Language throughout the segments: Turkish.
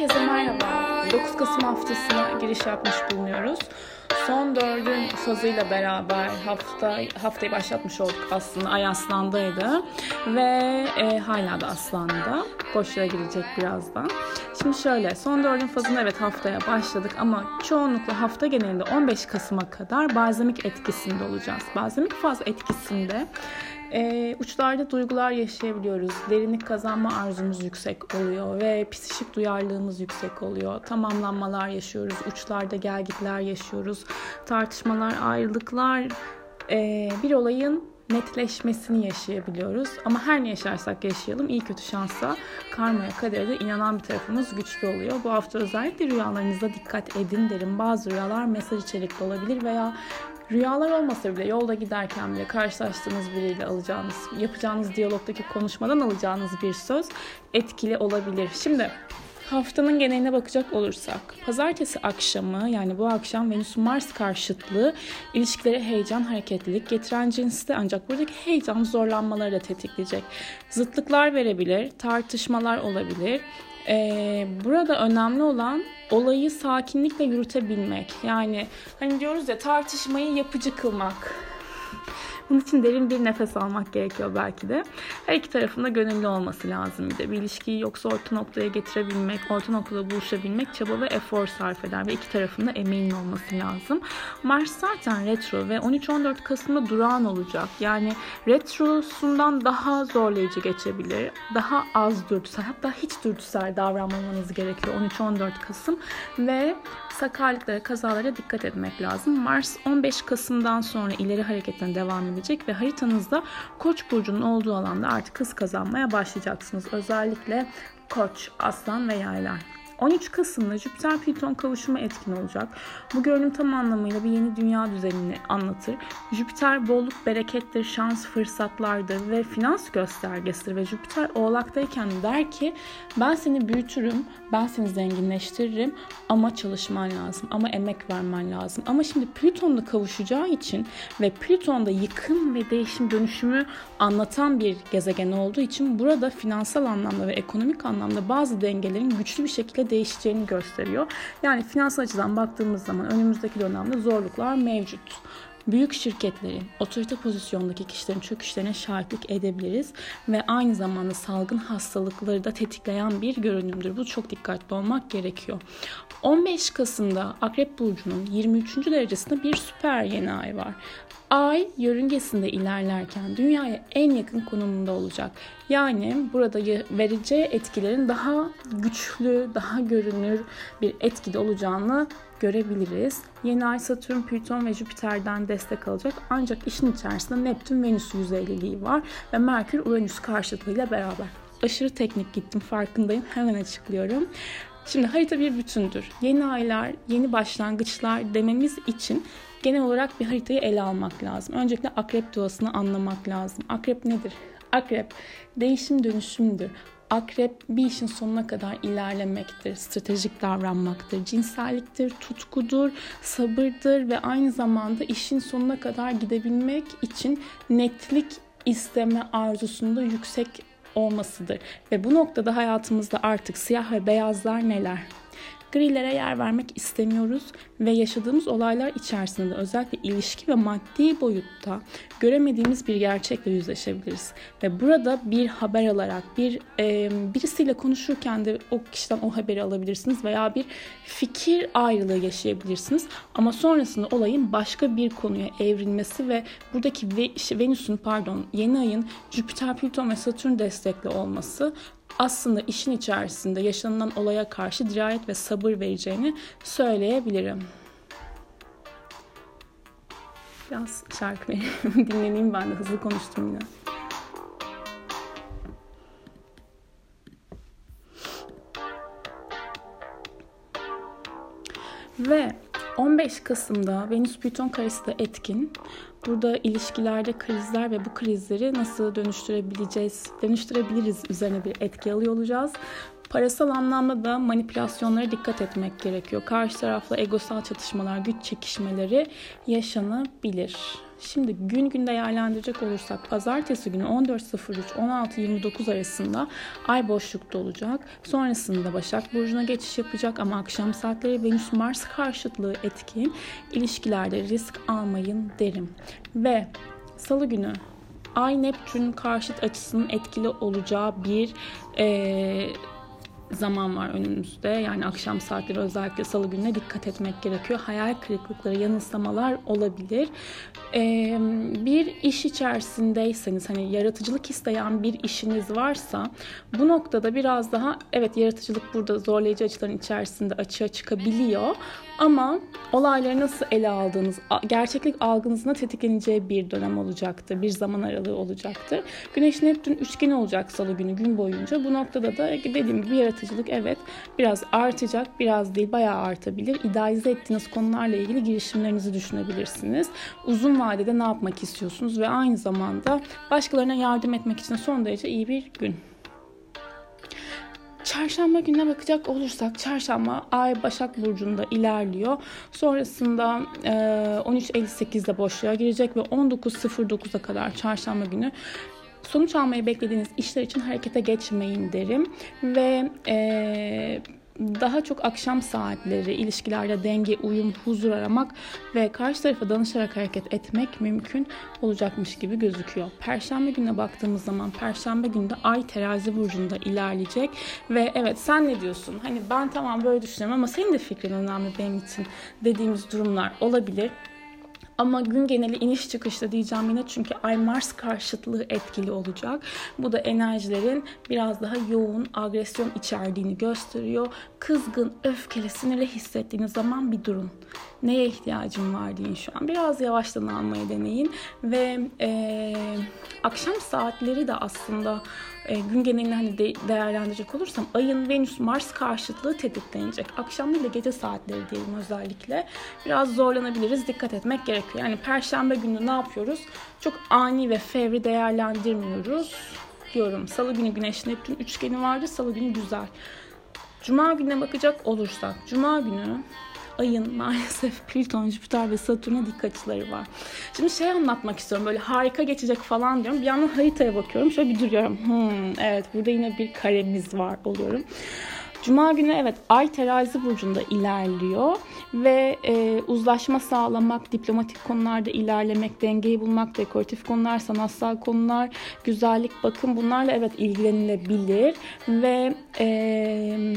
Herkese merhaba. 9 Kasım haftasına giriş yapmış bulunuyoruz. Son dördün fazıyla beraber hafta haftayı başlatmış olduk aslında. Ay aslandaydı ve e, hala da aslanda. Boşluğa girecek birazdan. Şimdi şöyle son dördün fazında evet haftaya başladık ama çoğunlukla hafta genelinde 15 Kasım'a kadar balzamik etkisinde olacağız. Balzamik faz etkisinde e, uçlarda duygular yaşayabiliyoruz. Derinlik kazanma arzumuz yüksek oluyor ve psikik duyarlılığımız yüksek oluyor. Tamamlanmalar yaşıyoruz. Uçlarda gelgitler yaşıyoruz. Tartışmalar, ayrılıklar e, bir olayın netleşmesini yaşayabiliyoruz. Ama her ne yaşarsak yaşayalım iyi kötü şansa, karmaya, kadere de inanan bir tarafımız güçlü oluyor. Bu hafta özellikle rüyalarınızda dikkat edin derim. Bazı rüyalar mesaj içerikli olabilir veya Rüyalar olmasa bile yolda giderken bile karşılaştığınız biriyle alacağınız, yapacağınız diyalogdaki konuşmadan alacağınız bir söz etkili olabilir. Şimdi haftanın geneline bakacak olursak pazartesi akşamı yani bu akşam Venüs Mars karşıtlığı ilişkilere heyecan hareketlilik getiren cinste ancak buradaki heyecan zorlanmaları da tetikleyecek. Zıtlıklar verebilir, tartışmalar olabilir. Ee, burada önemli olan olayı sakinlikle yürütebilmek. Yani hani diyoruz ya tartışmayı yapıcı kılmak. Bunun için derin bir nefes almak gerekiyor belki de. Her iki tarafında gönüllü olması lazım bir de. Bir ilişkiyi yoksa orta noktaya getirebilmek, orta noktada buluşabilmek çaba ve efor sarf eder ve iki tarafında emeğinin olması lazım. Mars zaten retro ve 13-14 Kasım'da durağan olacak. Yani retrosundan daha zorlayıcı geçebilir. Daha az dürtüsel hatta hiç dürtüsel davranmamanız gerekiyor 13-14 Kasım ve sakarlıklara, kazalara dikkat etmek lazım. Mars 15 Kasım'dan sonra ileri hareketine devam edecek ve haritanızda Koç burcunun olduğu alanda artık hız kazanmaya başlayacaksınız. Özellikle Koç, Aslan ve Yaylar. 13 Kasım'da Jüpiter Plüton kavuşumu etkin olacak. Bu görünüm tam anlamıyla bir yeni dünya düzenini anlatır. Jüpiter bolluk, berekettir, şans, fırsatlardır ve finans göstergesidir ve Jüpiter Oğlak'tayken der ki ben seni büyütürüm, ben seni zenginleştiririm ama çalışman lazım, ama emek vermen lazım. Ama şimdi Plüton'da kavuşacağı için ve Plüton'da yıkım ve değişim dönüşümü anlatan bir gezegen olduğu için burada finansal anlamda ve ekonomik anlamda bazı dengelerin güçlü bir şekilde değişeceğini gösteriyor. Yani finansal açıdan baktığımız zaman önümüzdeki dönemde zorluklar mevcut. Büyük şirketlerin, otorite pozisyondaki kişilerin çöküşlerine şahitlik edebiliriz ve aynı zamanda salgın hastalıkları da tetikleyen bir görünümdür. Bu çok dikkatli olmak gerekiyor. 15 Kasım'da Akrep Burcu'nun 23. derecesinde bir süper yeni ay var. Ay yörüngesinde ilerlerken dünyaya en yakın konumunda olacak. Yani burada vereceği etkilerin daha güçlü, daha görünür bir etkide olacağını görebiliriz. Yeni ay Satürn, Plüton ve Jüpiter'den destek alacak. Ancak işin içerisinde Neptün, Venüs yüzeyliliği var ve Merkür, Uranüs karşıtlığıyla beraber. Aşırı teknik gittim farkındayım. Hemen açıklıyorum. Şimdi harita bir bütündür. Yeni aylar, yeni başlangıçlar dememiz için genel olarak bir haritayı ele almak lazım. Öncelikle akrep doğasını anlamak lazım. Akrep nedir? Akrep değişim dönüşümdür. Akrep bir işin sonuna kadar ilerlemektir, stratejik davranmaktır, cinselliktir, tutkudur, sabırdır ve aynı zamanda işin sonuna kadar gidebilmek için netlik isteme arzusunda yüksek olmasıdır. Ve bu noktada hayatımızda artık siyah ve beyazlar neler? Grilere yer vermek istemiyoruz ve yaşadığımız olaylar içerisinde özellikle ilişki ve maddi boyutta göremediğimiz bir gerçekle yüzleşebiliriz. Ve burada bir haber alarak bir e, birisiyle konuşurken de o kişiden o haberi alabilirsiniz veya bir fikir ayrılığı yaşayabilirsiniz. Ama sonrasında olayın başka bir konuya evrilmesi ve buradaki Venüs'ün pardon yeni ayın Jüpiter, Plüton ve Satürn destekli olması aslında işin içerisinde yaşanılan olaya karşı dirayet ve sabır vereceğini söyleyebilirim. Biraz şarkı dinleneyim ben de hızlı konuştum yine. Ve 15 Kasım'da Venüs Plüton karesi de etkin. Burada ilişkilerde krizler ve bu krizleri nasıl dönüştürebileceğiz, dönüştürebiliriz üzerine bir etki alıyor olacağız. Parasal anlamda da manipülasyonlara dikkat etmek gerekiyor. Karşı tarafla egosal çatışmalar, güç çekişmeleri yaşanabilir. Şimdi gün gün değerlendirecek olursak pazartesi günü 14.03-16.29 arasında ay boşlukta olacak. Sonrasında Başak Burcu'na geçiş yapacak ama akşam saatleri Venüs Mars karşıtlığı etkin. İlişkilerde risk almayın derim. Ve Salı günü Ay Neptün karşıt açısının etkili olacağı bir e, zaman var önümüzde. Yani akşam saatleri özellikle salı gününe dikkat etmek gerekiyor. Hayal kırıklıkları, yanılsamalar olabilir. Ee, bir iş içerisindeyseniz hani yaratıcılık isteyen bir işiniz varsa bu noktada biraz daha evet yaratıcılık burada zorlayıcı açıların içerisinde açığa çıkabiliyor. Ama olayları nasıl ele aldığınız, gerçeklik algınızın tetikleneceği bir dönem olacaktır. Bir zaman aralığı olacaktır. Güneş Neptün üçgeni olacak salı günü gün boyunca. Bu noktada da dediğim gibi yaratıcılık evet biraz artacak. Biraz değil bayağı artabilir. İdealize ettiğiniz konularla ilgili girişimlerinizi düşünebilirsiniz. Uzun vadede ne yapmak istiyorsunuz ve aynı zamanda başkalarına yardım etmek için son derece iyi bir gün. Çarşamba gününe bakacak olursak çarşamba ay Başak Burcu'nda ilerliyor. Sonrasında e, 13.58'de boşluğa girecek ve 19.09'a kadar çarşamba günü sonuç almayı beklediğiniz işler için harekete geçmeyin derim. Ve e, daha çok akşam saatleri, ilişkilerde denge, uyum, huzur aramak ve karşı tarafa danışarak hareket etmek mümkün olacakmış gibi gözüküyor. Perşembe gününe baktığımız zaman Perşembe günde Ay terazi burcunda ilerleyecek ve evet sen ne diyorsun? Hani ben tamam böyle düşünüyorum ama senin de fikrin önemli benim için dediğimiz durumlar olabilir. Ama gün geneli iniş çıkışta diyeceğim yine çünkü Ay Mars karşıtlığı etkili olacak. Bu da enerjilerin biraz daha yoğun agresyon içerdiğini gösteriyor. Kızgın, öfkeli, sinirli hissettiğiniz zaman bir durun. Neye ihtiyacım var deyin şu an. Biraz yavaştan almayı deneyin. Ve e, akşam saatleri de aslında e, gün genelini hani de, değerlendirecek olursam ayın Venüs Mars karşıtlığı tetiklenecek. Akşam değil de gece saatleri diyelim özellikle. Biraz zorlanabiliriz. Dikkat etmek gerekiyor. Yani perşembe günü ne yapıyoruz? Çok ani ve fevri değerlendirmiyoruz diyorum. Salı günü Güneş Neptün üçgeni vardı. Salı günü güzel. Cuma gününe bakacak olursak. Cuma günü ayın maalesef Plüton, Jüpiter ve Satürn'e dik açıları var. Şimdi şey anlatmak istiyorum böyle harika geçecek falan diyorum. Bir yandan haritaya bakıyorum şöyle bir duruyorum. Hmm, evet burada yine bir karemiz var oluyorum. Cuma günü evet Ay terazi burcunda ilerliyor ve e, uzlaşma sağlamak, diplomatik konularda ilerlemek, dengeyi bulmak, dekoratif konular, sanatsal konular, güzellik, bakım bunlarla evet ilgilenilebilir ve e,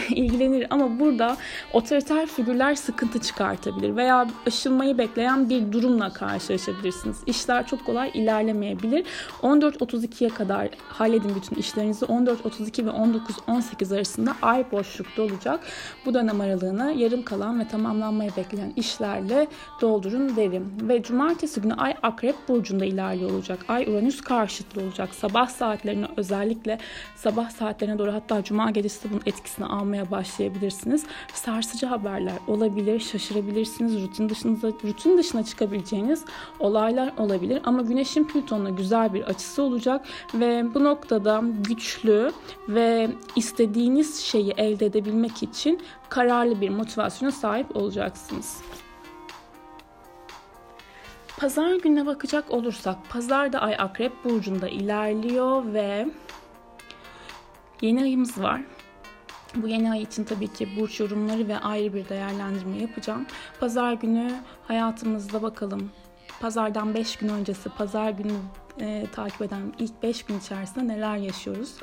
ilgilenir ama burada otoriter figürler sıkıntı çıkartabilir veya aşılmayı bekleyen bir durumla karşılaşabilirsiniz. İşler çok kolay ilerlemeyebilir. 14-32'ye kadar halledin bütün işlerinizi. 14-32 ve 19-18 arasında ay boşlukta olacak. Bu dönem aralığını yarım kalan ve tamamlanmayı bekleyen işlerle doldurun derim. Ve cumartesi günü ay akrep burcunda ilerliyor olacak. Ay Uranüs karşıtlı olacak. Sabah saatlerine özellikle sabah saatlerine doğru hatta cuma gecesi bunun etkisini almaya başlayabilirsiniz. Sarsıcı haberler olabilir, şaşırabilirsiniz. Rutin dışınıza, rutin dışına çıkabileceğiniz olaylar olabilir. Ama Güneş'in Plüton'la güzel bir açısı olacak ve bu noktada güçlü ve istediğiniz şeyi elde edebilmek için kararlı bir motivasyona sahip olacaksınız. Pazar gününe bakacak olursak, pazarda ay akrep burcunda ilerliyor ve yeni ayımız var. Bu yeni ay için tabii ki burç yorumları ve ayrı bir değerlendirme yapacağım. Pazar günü hayatımızda bakalım. Pazardan 5 gün öncesi, pazar günü e, takip eden ilk 5 gün içerisinde neler yaşıyoruz?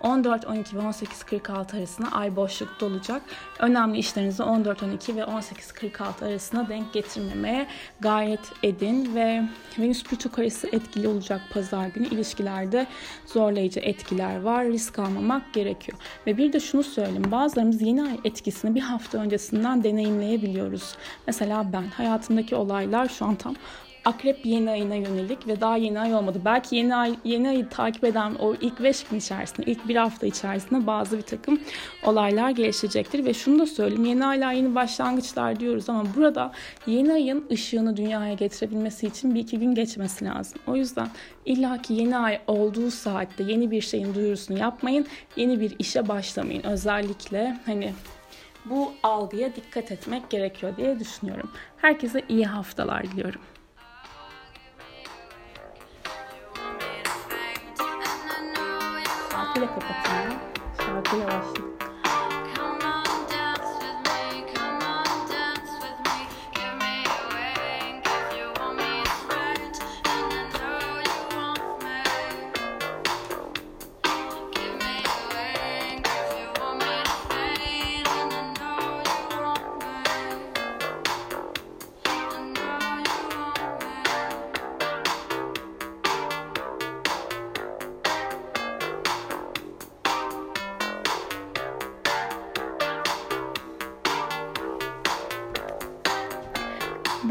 14, 12 ve 18, 46 arasında ay boşlukta olacak. Önemli işlerinizi 14, 12 ve 18, 46 arasına denk getirmemeye gayret edin ve Venüs Plüto karesi etkili olacak pazar günü. ilişkilerde zorlayıcı etkiler var. Risk almamak gerekiyor. Ve bir de şunu söyleyeyim. Bazılarımız yeni ay etkisini bir hafta öncesinden deneyimleyebiliyoruz. Mesela ben hayatımdaki olaylar şu an tam Akrep yeni ayına yönelik ve daha yeni ay olmadı. Belki yeni ay yeni ayı takip eden o ilk 5 gün içerisinde, ilk bir hafta içerisinde bazı bir takım olaylar gelişecektir. Ve şunu da söyleyeyim, yeni aylar yeni başlangıçlar diyoruz ama burada yeni ayın ışığını dünyaya getirebilmesi için bir iki gün geçmesi lazım. O yüzden illaki yeni ay olduğu saatte yeni bir şeyin duyurusunu yapmayın, yeni bir işe başlamayın. Özellikle hani bu algıya dikkat etmek gerekiyor diye düşünüyorum. Herkese iyi haftalar diliyorum. kile kiko sio kile washi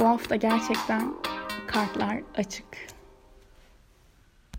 hafta gerçekten kartlar açık.